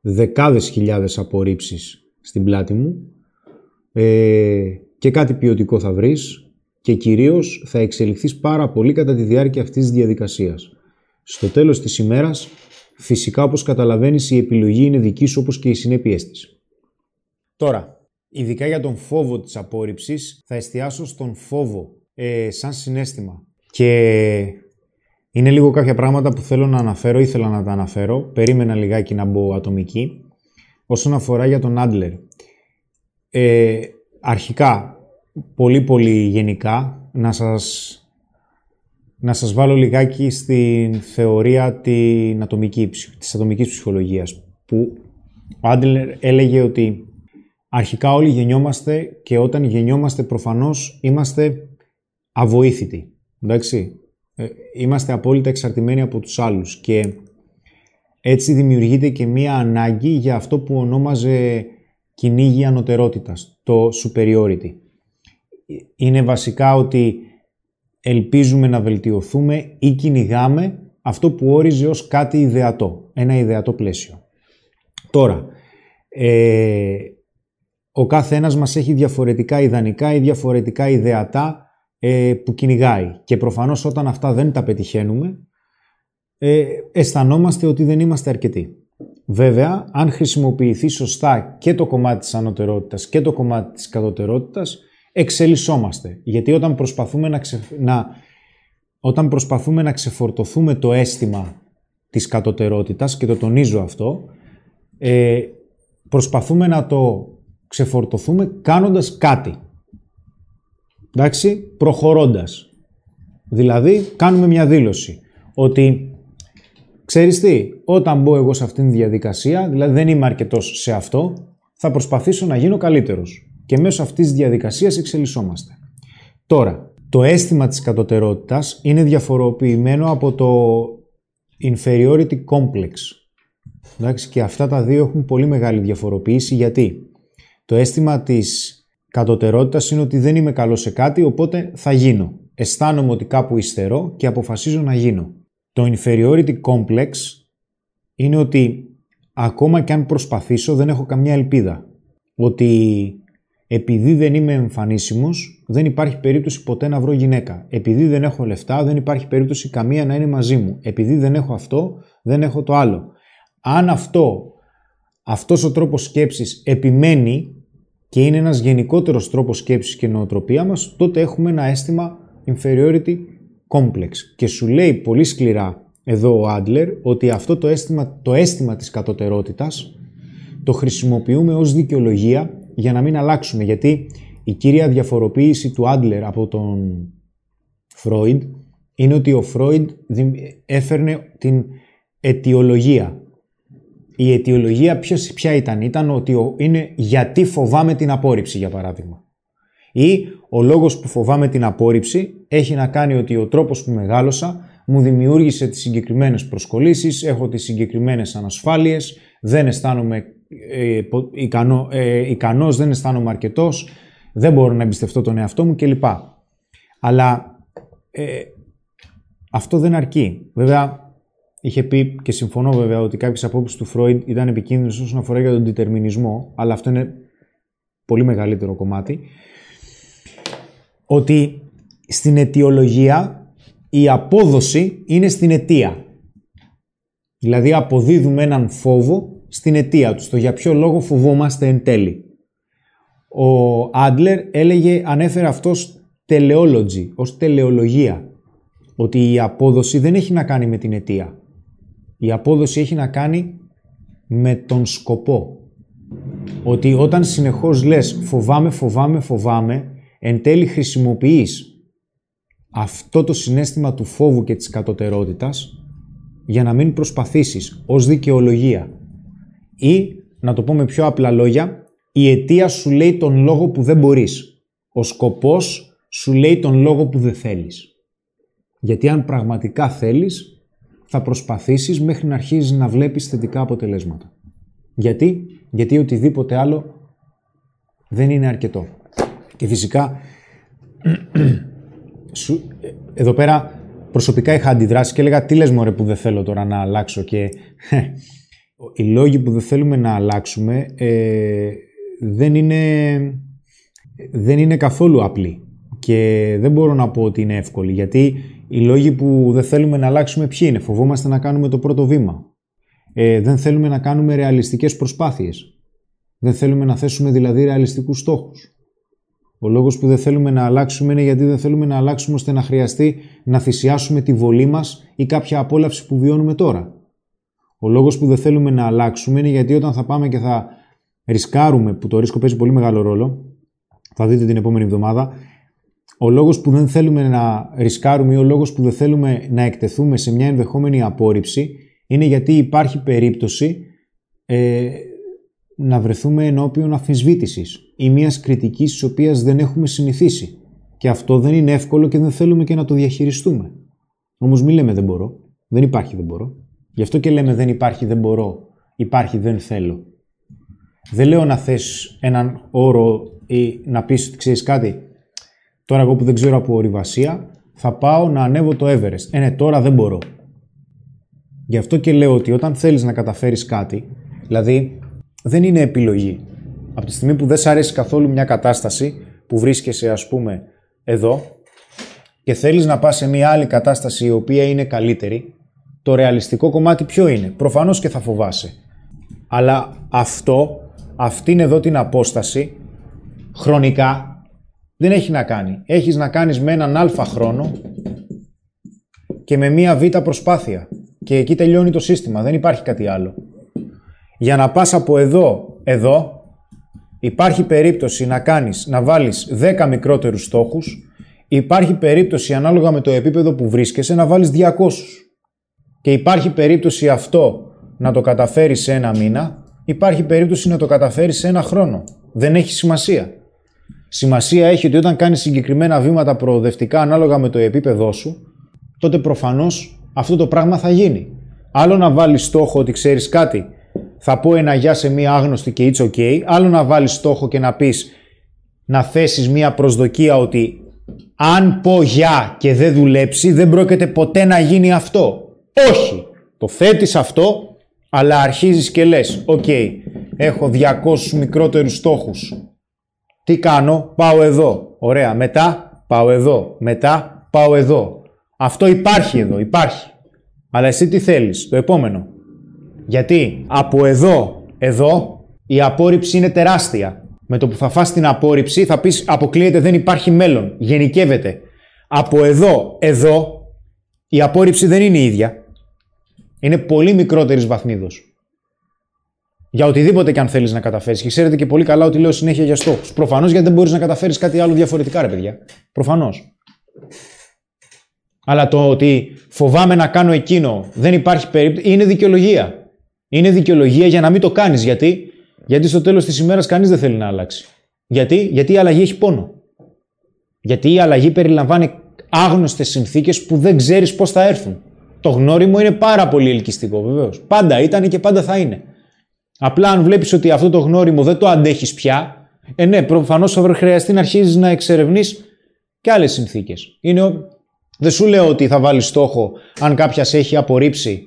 δεκάδες χιλιάδες απορρίψεις στην πλάτη μου ε, και κάτι ποιοτικό θα βρεις και κυρίως θα εξελιχθείς πάρα πολύ κατά τη διάρκεια αυτής της διαδικασίας. Στο τέλος της ημέρας, φυσικά όπως καταλαβαίνεις η επιλογή είναι δική σου όπως και οι συνέπειές της. Τώρα, ειδικά για τον φόβο της απόρριψης, θα εστιάσω στον φόβο ε, σαν συνέστημα. Και είναι λίγο κάποια πράγματα που θέλω να αναφέρω, ήθελα να τα αναφέρω, περίμενα λιγάκι να μπω ατομική, όσον αφορά για τον Άντλερ. Ε, αρχικά, πολύ πολύ γενικά, να σας, να σας βάλω λιγάκι στην θεωρία την ατομική, της ατομικής ψυχολογίας, που ο Άντλερ έλεγε ότι αρχικά όλοι γεννιόμαστε και όταν γεννιόμαστε προφανώς είμαστε αβοήθητοι. Εντάξει, ε, είμαστε απόλυτα εξαρτημένοι από τους άλλους και έτσι δημιουργείται και μία ανάγκη για αυτό που ονόμαζε κυνήγι ανωτερότητας, το superiority. Είναι βασικά ότι ελπίζουμε να βελτιωθούμε ή κυνηγάμε αυτό που όριζε ως κάτι ιδεατό, ένα ιδεατό πλαίσιο. Τώρα, ε, ο κάθε ένας μας έχει διαφορετικά ιδανικά ή διαφορετικά ιδεατά ε, που κυνηγάει. Και προφανώς όταν αυτά δεν τα πετυχαίνουμε, ε, αισθανόμαστε ότι δεν είμαστε αρκετοί. Βέβαια, αν χρησιμοποιηθεί σωστά και το κομμάτι της ανωτερότητας και το κομμάτι της κατωτερότητας, εξελισσόμαστε. Γιατί όταν προσπαθούμε να, να... Όταν προσπαθούμε να ξεφορτωθούμε το αίσθημα της κατωτερότητας, και το τονίζω αυτό, ε, προσπαθούμε να το ξεφορτωθούμε κάνοντας κάτι. Εντάξει, προχωρώντας. Δηλαδή, κάνουμε μια δήλωση ότι ξέρεις τι, όταν μπω εγώ σε αυτήν τη διαδικασία, δηλαδή δεν είμαι αρκετός σε αυτό, θα προσπαθήσω να γίνω καλύτερος. Και μέσω αυτής της διαδικασίας εξελισσόμαστε. Τώρα, το αίσθημα της κατωτερότητας είναι διαφοροποιημένο από το inferiority complex. Εντάξει, και αυτά τα δύο έχουν πολύ μεγάλη διαφοροποίηση γιατί; Το αίσθημα της κατωτερότητας είναι ότι δεν είμαι καλός σε κάτι, οπότε θα γίνω. Αισθάνομαι ότι κάπου υστερώ και αποφασίζω να γίνω. Το inferiority complex είναι ότι ακόμα και αν προσπαθήσω δεν έχω καμιά ελπίδα. Ότι επειδή δεν είμαι εμφανίσιμος δεν υπάρχει περίπτωση ποτέ να βρω γυναίκα. Επειδή δεν έχω λεφτά δεν υπάρχει περίπτωση καμία να είναι μαζί μου. Επειδή δεν έχω αυτό δεν έχω το άλλο. Αν αυτό, αυτός ο τρόπος σκέψης επιμένει και είναι ένας γενικότερος τρόπος σκέψης και νοοτροπία μας, τότε έχουμε ένα αίσθημα inferiority complex. Και σου λέει πολύ σκληρά εδώ ο Άντλερ ότι αυτό το αίσθημα, το αίσθημα της κατωτερότητας το χρησιμοποιούμε ως δικαιολογία για να μην αλλάξουμε. Γιατί η κύρια διαφοροποίηση του Άντλερ από τον Φρόιντ είναι ότι ο Φρόιντ έφερνε την αιτιολογία η αιτιολογία ποιος, ποια ήταν; Ήταν ότι είναι γιατί φοβάμαι την απόρριψη, για παράδειγμα. Ή ο λόγος που φοβάμαι την απόρριψη έχει να κάνει ότι ο τρόπος που μεγάλωσα μου δημιούργησε τις συγκεκριμένες προσκολήσεις, έχω τις συγκεκριμένες ανασφάλειες, δεν αισθάνομαι ε, ικανό, ε, ικανός, δεν αισθάνομαι αρκετός, δεν μπορώ να εμπιστευτώ τον εαυτό μου κλπ. Αλλά ε, αυτό δεν αρκεί. Βέβαια, είχε πει και συμφωνώ βέβαια ότι κάποιες απόψεις του Φρόιντ ήταν επικίνδυνες όσον αφορά για τον διτερμινισμό, αλλά αυτό είναι πολύ μεγαλύτερο κομμάτι. Ότι στην αιτιολογία η απόδοση είναι στην αιτία. Δηλαδή αποδίδουμε έναν φόβο στην αιτία του, στο για ποιο λόγο φοβόμαστε εν τέλει. Ο Άντλερ έλεγε, ανέφερε αυτό teleology, ως τελεολογία, ότι η απόδοση δεν έχει να κάνει με την αιτία. Η απόδοση έχει να κάνει με τον σκοπό. Ότι όταν συνεχώς λες φοβάμαι, φοβάμαι, φοβάμαι, εν τέλει χρησιμοποιείς αυτό το συνέστημα του φόβου και της κατωτερότητας για να μην προσπαθήσεις ως δικαιολογία. Ή, να το πω με πιο απλά λόγια, η αιτία σου λέει τον λόγο που δεν μπορείς. Ο σκοπός σου λέει τον λόγο που δεν θέλεις. Γιατί αν πραγματικά θέλεις, θα προσπαθήσεις μέχρι να αρχίζεις να βλέπεις θετικά αποτελέσματα. Γιατί; Γιατί οτιδήποτε άλλο δεν είναι αρκετό. Και φυσικά, εδώ πέρα προσωπικά είχα αντιδράσει και έλεγα τι λες μωρέ που δεν θέλω τώρα να αλλάξω και οι λόγοι που δεν θέλουμε να αλλάξουμε ε, δεν, είναι, δεν είναι καθόλου απλοί και δεν μπορώ να πω ότι είναι εύκολοι γιατί οι λόγοι που δεν θέλουμε να αλλάξουμε ποιοι είναι; Φοβόμαστε να κάνουμε το πρώτο βήμα. Ε, δεν θέλουμε να κάνουμε ρεαλιστικές προσπάθειες. Δεν θέλουμε να θέσουμε δηλαδή ρεαλιστικούς στόχους. Ο λόγος που δεν θέλουμε να αλλάξουμε είναι γιατί δεν θέλουμε να αλλάξουμε ώστε να χρειαστεί να θυσιάσουμε τη βολή μας ή κάποια απόλαυση που βιώνουμε τώρα. Ο λόγος που δεν θέλουμε να αλλάξουμε είναι γιατί όταν θα πάμε και θα ρισκάρουμε, που το ρίσκο παίζει πολύ μεγάλο ρόλο, θα δείτε την επόμενη εβδομάδα, ο λόγος που δεν θέλουμε να ρισκάρουμε ή ο λόγος που δεν θέλουμε να εκτεθούμε σε μια ενδεχόμενη απόρριψη είναι γιατί υπάρχει περίπτωση ε, να βρεθούμε ενώπιον αφισβήτησης ή μιας κριτικής της οποίας δεν έχουμε συνηθίσει. Και αυτό δεν είναι εύκολο και δεν θέλουμε και να το διαχειριστούμε. Όμως μη λέμε δεν μπορώ. Δεν υπάρχει δεν μπορώ. Γι' αυτό και λέμε δεν υπάρχει δεν μπορώ. Υπάρχει δεν θέλω. Δεν λέω να θες έναν όρο ή να πεις ότι ξέρεις κάτι. Τώρα εγώ που δεν ξέρω από ορειβασία θα πάω να ανέβω το Everest. Ε, ναι, τώρα δεν μπορώ. Γι' αυτό και λέω ότι όταν θέλεις να καταφέρεις κάτι, δηλαδή δεν είναι επιλογή. Από τη στιγμή που δεν σ' αρέσει καθόλου μια κατάσταση που βρίσκεσαι ας πούμε εδώ και θέλεις να πας σε μια άλλη κατάσταση η οποία είναι καλύτερη, το ρεαλιστικό κομμάτι ποιο είναι; Προφανώς και θα φοβάσαι. Αλλά αυτό, αυτήν εδώ την απόσταση, χρονικά δεν έχει να κάνει. Έχεις να κάνεις με έναν αλφα χρόνο και με μία β προσπάθεια. Και εκεί τελειώνει το σύστημα. Δεν υπάρχει κάτι άλλο. Για να πας από εδώ, εδώ, υπάρχει περίπτωση να κάνεις, να βάλεις 10 μικρότερους στόχους, υπάρχει περίπτωση ανάλογα με το επίπεδο που βρίσκεσαι να βάλεις 200. Και υπάρχει περίπτωση αυτό να το καταφέρεις σε ένα μήνα, υπάρχει περίπτωση να το καταφέρεις σε ένα χρόνο. Δεν έχει σημασία. Σημασία έχει ότι όταν κάνεις συγκεκριμένα βήματα προοδευτικά ανάλογα με το επίπεδό σου, τότε προφανώς αυτό το πράγμα θα γίνει. Άλλο να βάλεις στόχο ότι ξέρεις κάτι, θα πω ένα γεια σε μία άγνωστη και it's ok. Άλλο να βάλεις στόχο και να πεις να θέσεις μία προσδοκία ότι αν πω γεια και δεν δουλέψει δεν πρόκειται ποτέ να γίνει αυτό. Όχι. Το θέτεις αυτό αλλά αρχίζεις και λες οκ, έχω 200 μικρότερους στόχους. Τι κάνω, πάω εδώ. Ωραία, μετά; Πάω εδώ. Μετά; Πάω εδώ. Αυτό υπάρχει εδώ, υπάρχει. Αλλά εσύ τι θέλεις, το επόμενο. Γιατί από εδώ, εδώ, η απόρριψη είναι τεράστια. Με το που θα φας την απόρριψη θα πεις αποκλείεται δεν υπάρχει μέλλον, γενικεύεται. Από εδώ, εδώ, η απόρριψη δεν είναι η ίδια. Είναι πολύ μικρότερης βαθμίδος. Για οτιδήποτε και αν θέλεις να καταφέρεις. Και ξέρετε και πολύ καλά ότι λέω συνέχεια για στόχους. Προφανώς γιατί δεν μπορείς να καταφέρεις κάτι άλλο διαφορετικά, ρε παιδιά. Προφανώς. Αλλά το ότι φοβάμαι να κάνω εκείνο, δεν υπάρχει περίπτωση, είναι δικαιολογία. Είναι δικαιολογία για να μην το κάνεις. Γιατί; Γιατί στο τέλος της ημέρας κανείς δεν θέλει να αλλάξει. Γιατί; Γιατί η αλλαγή έχει πόνο. Γιατί η αλλαγή περιλαμβάνει άγνωστες συνθήκες που δεν ξέρεις πώς θα έρθουν. Το γνώριμο είναι πάρα πολύ ελκυστικό βεβαίως. Πάντα ήταν και πάντα θα είναι. Απλά αν βλέπεις ότι αυτό το γνώριμο δεν το αντέχεις πια, ε, ναι, προφανώς θα χρειαστεί να αρχίζεις να εξερευνείς και άλλες συνθήκες. Δεν σου λέω ότι θα βάλεις στόχο αν κάποια σε έχει απορρίψει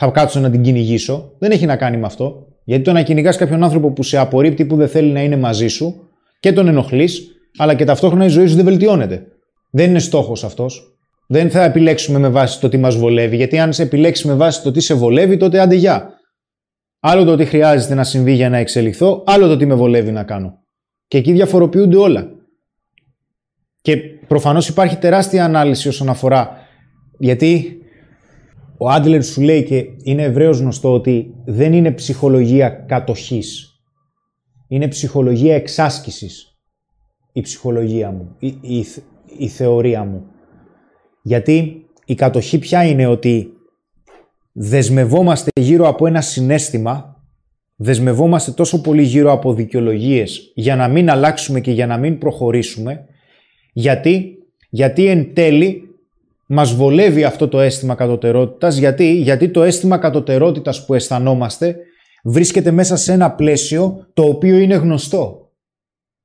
θα κάτσω να την κυνηγήσω. Δεν έχει να κάνει με αυτό. Γιατί το να κυνηγάς κάποιον άνθρωπο που σε απορρίπτει, που δεν θέλει να είναι μαζί σου και τον ενοχλείς, αλλά και ταυτόχρονα η ζωή σου δεν βελτιώνεται. Δεν είναι στόχος αυτός. Δεν θα επιλέξουμε με βάση το τι μας βολεύει. Γιατί αν σε επιλέξεις με βάση το τι σε βολεύει, τότε άντε γεια. Άλλο το τι χρειάζεται να συμβεί για να εξελιχθώ, άλλο το τι με βολεύει να κάνω. Και εκεί διαφοροποιούνται όλα. Και προφανώς υπάρχει τεράστια ανάλυση όσον αφορά. Γιατί ο Άντλερ σου λέει και είναι ευρέως γνωστό ότι δεν είναι ψυχολογία κατοχής. Είναι ψυχολογία εξάσκησης. Η ψυχολογία μου, η, η, η θεωρία μου. Γιατί η κατοχή πια είναι ότι δεσμευόμαστε γύρω από ένα συνέστημα, δεσμευόμαστε τόσο πολύ γύρω από δικαιολογίες για να μην αλλάξουμε και για να μην προχωρήσουμε, γιατί, γιατί εν τέλει μας βολεύει αυτό το αίσθημα κατωτερότητας, γιατί, γιατί το αίσθημα κατωτερότητας που αισθανόμαστε βρίσκεται μέσα σε ένα πλαίσιο το οποίο είναι γνωστό.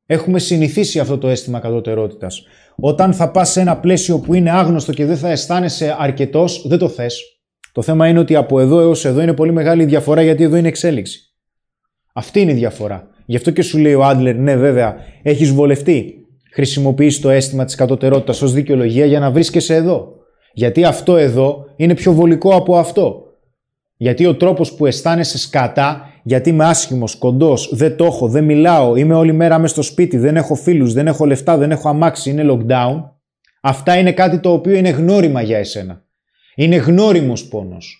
Έχουμε συνηθίσει αυτό το αίσθημα κατωτερότητας. Όταν θα πας σε ένα πλαίσιο που είναι άγνωστο και δεν θα αισθάνεσαι αρκετός, δεν το θες. Το θέμα είναι ότι από εδώ έως εδώ είναι πολύ μεγάλη διαφορά γιατί εδώ είναι εξέλιξη. Αυτή είναι η διαφορά. Γι' αυτό και σου λέει ο Άντλερ, ναι βέβαια, έχεις βολευτεί. Χρησιμοποιείς το αίσθημα της κατωτερότητας ως δικαιολογία για να βρίσκεσαι εδώ. Γιατί αυτό εδώ είναι πιο βολικό από αυτό. Γιατί ο τρόπος που αισθάνεσαι σκατά, γιατί είμαι άσχημος, κοντός, δεν το έχω, δεν μιλάω, είμαι όλη μέρα μέσα στο σπίτι, δεν έχω φίλους, δεν έχω λεφτά, δεν έχω αμάξι, είναι lockdown. Αυτά είναι κάτι το οποίο είναι γνώριμα για εσένα. Είναι γνώριμος πόνος.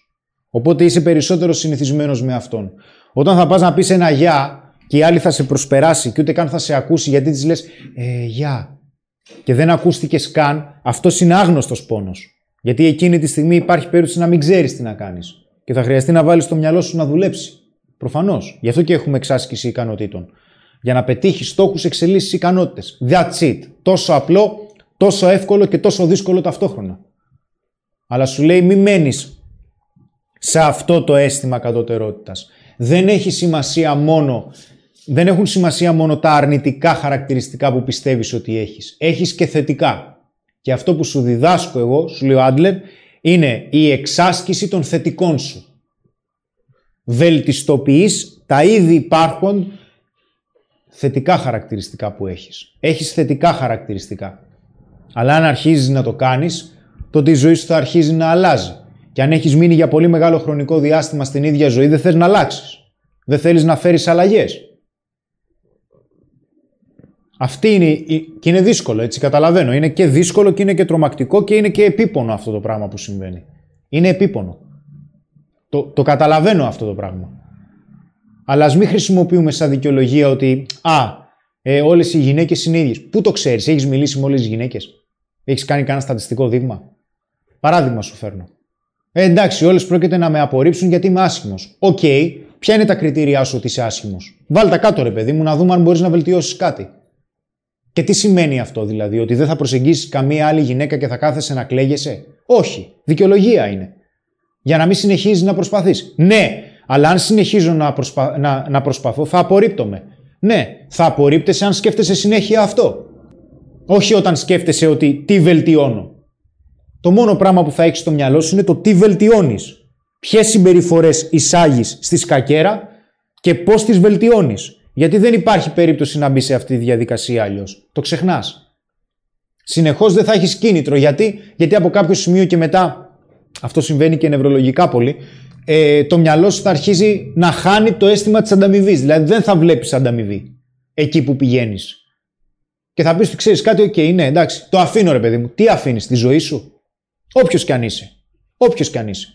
Οπότε είσαι περισσότερο συνηθισμένος με αυτόν. Όταν θα πας να πεις ένα γεια και η άλλη θα σε προσπεράσει και ούτε καν θα σε ακούσει γιατί της λες ε, γεια και δεν ακούστηκες καν, αυτός είναι άγνωστος πόνος. Γιατί εκείνη τη στιγμή υπάρχει περίπτωση να μην ξέρεις τι να κάνεις και θα χρειαστεί να βάλεις το μυαλό σου να δουλέψει. Προφανώς. Γι' αυτό και έχουμε εξάσκηση ικανοτήτων. Για να πετύχεις στόχους, εξελίσσεις ικανότητες. That's it. Τόσο απλό, τόσο εύκολο και τόσο δύσκολο ταυτόχρονα. Αλλά σου λέει μη μένεις σε αυτό το αίσθημα κατωτερότητας. Δεν έχει σημασία μόνο δεν έχουν σημασία μόνο τα αρνητικά χαρακτηριστικά που πιστεύεις ότι έχεις. Έχεις και θετικά. Και αυτό που σου διδάσκω εγώ, σου λέει ο Άντλερ, είναι η εξάσκηση των θετικών σου. Βελτιστοποιείς τα ήδη υπάρχον θετικά χαρακτηριστικά που έχεις. Έχεις θετικά χαρακτηριστικά. Αλλά αν αρχίζεις να το κάνεις, τότε η ζωή σου θα αρχίζει να αλλάζει. Και αν έχεις μείνει για πολύ μεγάλο χρονικό διάστημα στην ίδια ζωή, δεν θες να αλλάξεις. Δεν θέλεις να φέρεις αλλαγές. Αυτή είναι, και είναι δύσκολο, έτσι καταλαβαίνω. Είναι και δύσκολο και είναι και τρομακτικό και είναι και επίπονο αυτό το πράγμα που συμβαίνει. Είναι επίπονο. Το, το καταλαβαίνω αυτό το πράγμα. Αλλά ας μην χρησιμοποιούμε σαν δικαιολογία ότι «Α, ε, όλες οι γυναίκες είναι ίδιες». Πού το ξέρεις, έχεις μιλήσει με όλες τις γυναίκες; Έχεις κάνει κανένα στατιστικό δείγμα; Παράδειγμα σου φέρνω. Ε, εντάξει, όλες πρόκειται να με απορρίψουν γιατί είμαι άσχημος. OK, okay, ποια είναι τα κριτήριά σου ότι είσαι άσχημος; Βάλτε κάτω, ρε παιδί μου, να δούμε αν μπορείς να βελτιώσεις κάτι. Και τι σημαίνει αυτό δηλαδή, ότι δεν θα προσεγγίσεις καμία άλλη γυναίκα και θα κάθεσαι να κλαίγεσαι; Όχι, δικαιολογία είναι. Για να μην συνεχίζεις να προσπαθείς. Ναι, αλλά αν συνεχίζω να, προσπα... να, να προσπαθώ, θα απορρίπτομαι. Ναι, θα απορρίπτεσαι αν σκέφτεσαι συνέχεια αυτό. Όχι όταν σκέφτεσαι ότι τι βελτιώνω το μόνο πράγμα που θα έχεις στο μυαλό σου είναι το τι βελτιώνεις. Ποιες συμπεριφορές εισάγεις στη σκακιέρα και πώς τις βελτιώνεις. Γιατί δεν υπάρχει περίπτωση να μπει σε αυτή τη διαδικασία αλλιώς. Το ξεχνάς. Συνεχώς δεν θα έχεις κίνητρο. Γιατί; Γιατί από κάποιο σημείο και μετά, αυτό συμβαίνει και νευρολογικά πολύ, ε, το μυαλό σου θα αρχίζει να χάνει το αίσθημα της ανταμοιβής. Δηλαδή δεν θα βλέπεις ανταμοιβή εκεί που πηγαίνεις. Και θα πεις ότι ξέρεις κάτι, OK, okay, ναι, εντάξει, το αφήνω ρε παιδί μου. Τι αφήνεις, τη ζωή σου; Όποιος κι αν είσαι. Όποιος κι αν είσαι.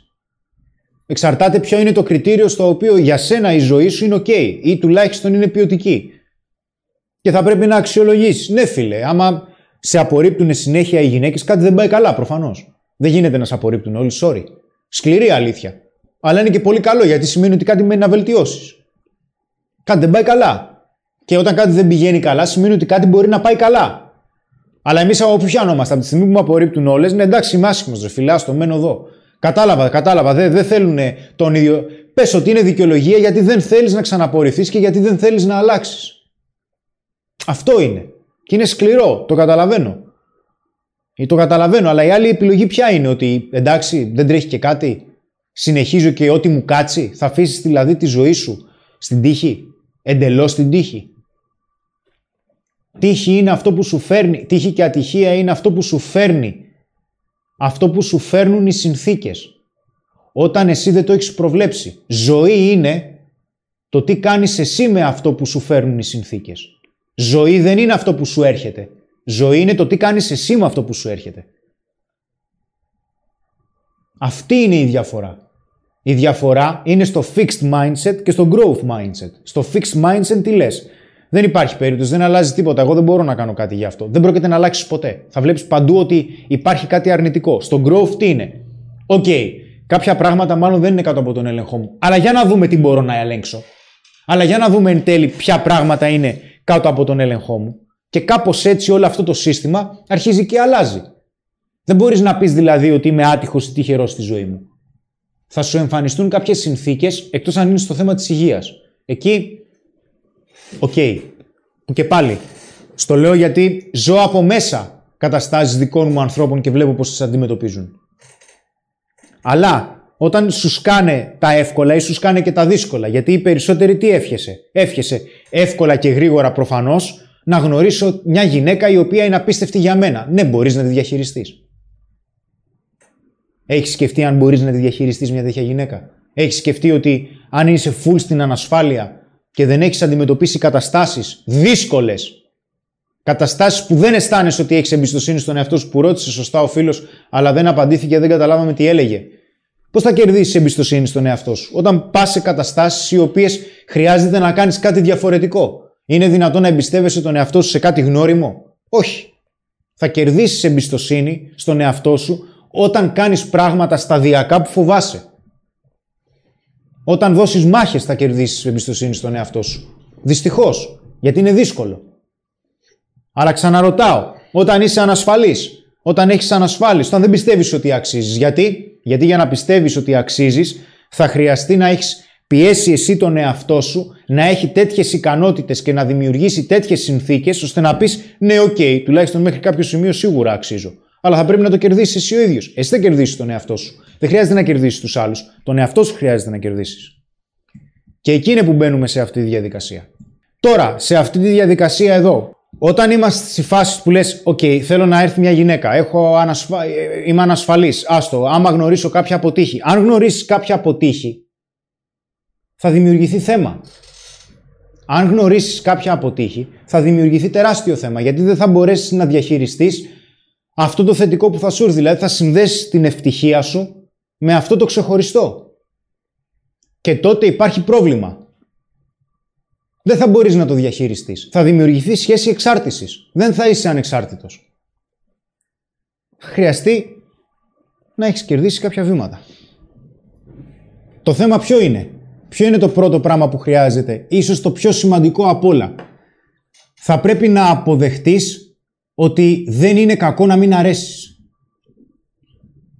Εξαρτάται ποιο είναι το κριτήριο στο οποίο για σένα η ζωή σου είναι OK ή τουλάχιστον είναι ποιοτική. Και θα πρέπει να αξιολογήσεις. Ναι, φίλε, άμα σε απορρίπτουν συνέχεια οι γυναίκες, κάτι δεν πάει καλά προφανώς. Δεν γίνεται να σε απορρίπτουν όλοι, sorry. Σκληρή αλήθεια. Αλλά είναι και πολύ καλό γιατί σημαίνει ότι κάτι μένει να βελτιώσεις. Κάτι δεν πάει καλά. Και όταν κάτι δεν πηγαίνει καλά, σημαίνει ότι κάτι μπορεί να πάει καλά. Αλλά εμείς από πού πιάνομαστε, από τη στιγμή που με απορρίπτουν όλες, ναι, εντάξει, είμαι άσχημος, ρε φιλά, το μένω εδώ. Κατάλαβα, κατάλαβα, δεν δε θέλουν τον ίδιο. Πες ότι είναι δικαιολογία γιατί δεν θέλεις να ξαναπορριφθεί και γιατί δεν θέλεις να αλλάξεις. Αυτό είναι. Και είναι σκληρό, το καταλαβαίνω. Ή το καταλαβαίνω, αλλά η άλλη επιλογή ποια είναι, ότι εντάξει, δεν τρέχει και κάτι; Συνεχίζω και ό,τι μου κάτσει. Θα αφήσεις δηλαδή τη ζωή σου στην τύχη. Εντελώς στην τύχη. Τύχη είναι αυτό που σου φέρνει, τύχη και ατυχία είναι αυτό που σου φέρνει αυτό που σου φέρνουν οι συνθήκες. Όταν εσύ δεν το έχεις προβλέψει. Ζωή είναι το τι κάνεις εσύ με αυτό που σου φέρνουν οι συνθήκες. Ζωή δεν είναι αυτό που σου έρχεται. Ζωή είναι το τι κάνεις εσύ με αυτό που σου έρχεται. Αυτή είναι η διαφορά. Η διαφορά είναι στο fixed mindset και στο growth mindset. Στο fixed mindset τι λες; Δεν υπάρχει περίπτωση, δεν αλλάζει τίποτα. Εγώ δεν μπορώ να κάνω κάτι γι' αυτό. Δεν πρόκειται να αλλάξεις ποτέ. Θα βλέπεις παντού ότι υπάρχει κάτι αρνητικό. Στο growth τι είναι; OK, okay, κάποια πράγματα μάλλον δεν είναι κάτω από τον έλεγχό μου. Αλλά για να δούμε τι μπορώ να ελέγξω. Αλλά για να δούμε εν τέλει ποια πράγματα είναι κάτω από τον έλεγχό μου. Και κάπως έτσι όλο αυτό το σύστημα αρχίζει και αλλάζει. Δεν μπορείς να πεις δηλαδή ότι είμαι άτυχος ή τυχερός στη ζωή μου. Θα σου εμφανιστούν κάποιες συνθήκες εκτός αν είναι στο θέμα της υγείας. Εκεί OK. Okay. Και πάλι. Στο λέω γιατί ζω από μέσα καταστάσεις δικών μου ανθρώπων και βλέπω πώς τις αντιμετωπίζουν. Αλλά όταν σου σκάνε τα εύκολα ή σου σκάνε και τα δύσκολα, γιατί οι περισσότεροι τι εύχεσαι; Εύχεσαι εύκολα και γρήγορα προφανώς να γνωρίσω μια γυναίκα η οποία είναι απίστευτη για μένα. Ναι, μπορείς να τη διαχειριστείς. Έχεις σκεφτεί αν μπορείς να τη διαχειριστείς μια τέτοια γυναίκα; Έχεις σκεφτεί ότι αν είσαι full στην ανασφάλεια και δεν έχεις αντιμετωπίσει καταστάσεις δύσκολες, καταστάσεις που δεν αισθάνεσαι ότι έχεις εμπιστοσύνη στον εαυτό σου που ρώτησε σωστά ο φίλος αλλά δεν απαντήθηκε, δεν καταλάβαμε τι έλεγε. Πώς θα κερδίσεις εμπιστοσύνη στον εαυτό σου όταν πας σε καταστάσεις οι οποίες χρειάζεται να κάνεις κάτι διαφορετικό; Είναι δυνατόν να εμπιστεύεσαι τον εαυτό σου σε κάτι γνώριμο; Όχι. Θα κερδίσεις εμπιστοσύνη στον εαυτό σου όταν κάνεις πράγματα σταδιακά που φοβάσαι. Όταν δώσεις μάχες θα κερδίσεις εμπιστοσύνη στον εαυτό σου. Δυστυχώς, γιατί είναι δύσκολο. Αλλά ξαναρωτάω, όταν είσαι ανασφαλής, όταν έχεις ανασφάλεια, όταν δεν πιστεύεις ότι αξίζεις. Γιατί; Γιατί για να πιστεύεις ότι αξίζεις θα χρειαστεί να έχεις πιέσει εσύ τον εαυτό σου να έχει τέτοιες ικανότητες και να δημιουργήσει τέτοιες συνθήκες ώστε να πεις ναι, OK, okay, τουλάχιστον μέχρι κάποιο σημείο σίγουρα αξίζω. Αλλά θα πρέπει να το κερδίσεις εσύ ο ίδιος. Εσύ δεν κερδίσεις τον εαυτό σου. Δεν χρειάζεται να κερδίσεις τους άλλους. Τον εαυτό σου χρειάζεται να κερδίσεις. Και εκεί είναι που μπαίνουμε σε αυτή τη διαδικασία. Τώρα, σε αυτή τη διαδικασία εδώ, όταν είμαστε στη φάση που λες «ΟΚ, θέλω να έρθει μια γυναίκα, έχω ανασφα... είμαι ανασφαλής, άστο, άμα γνωρίσω κάποια αποτύχη». Αν γνωρίσεις κάποια αποτύχη, θα δημιουργηθεί θέμα. Αν γνωρίσεις κάποια αποτύχη, θα δημιουργηθεί τεράστιο θέμα, γιατί δεν θα μπορέσεις να διαχειριστείς αυτό το θετικό που θα σου έρθει. Δηλαδή θα συνδέσεις την ευτυχία σου με αυτό το ξεχωριστό. Και τότε υπάρχει πρόβλημα. Δεν θα μπορείς να το διαχειριστείς. Θα δημιουργηθεί σχέση εξάρτησης. Δεν θα είσαι ανεξάρτητος. Χρειαστεί να έχεις κερδίσει κάποια βήματα. Το θέμα ποιο είναι; Ποιο είναι το πρώτο πράγμα που χρειάζεται; Ίσως το πιο σημαντικό απ' όλα. Θα πρέπει να αποδεχτείς ότι δεν είναι κακό να μην αρέσεις.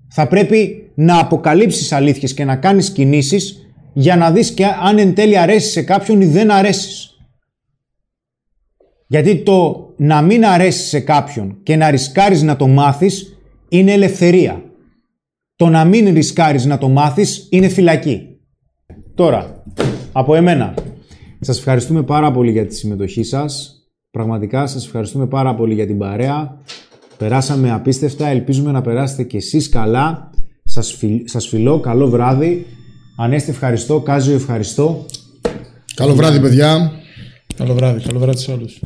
Θα πρέπει να αποκαλύψεις αλήθειες και να κάνεις κινήσεις για να δεις και αν εν τέλει αρέσεις σε κάποιον ή δεν αρέσεις. Γιατί το να μην αρέσεις σε κάποιον και να ρισκάρεις να το μάθεις είναι ελευθερία. Το να μην ρισκάρεις να το μάθεις είναι φυλακή. Τώρα, από εμένα, σας ευχαριστούμε πάρα πολύ για τη συμμετοχή σας. Πραγματικά σας ευχαριστούμε πάρα πολύ για την παρέα. Περάσαμε απίστευτα. Ελπίζουμε να περάσετε κι εσείς καλά. Σας, φιλ... σας φιλώ. Καλό βράδυ. Ανέστη ευχαριστώ. Κάζιο ευχαριστώ. Καλό βράδυ παιδιά. Καλό βράδυ. Καλό βράδυ σε όλους.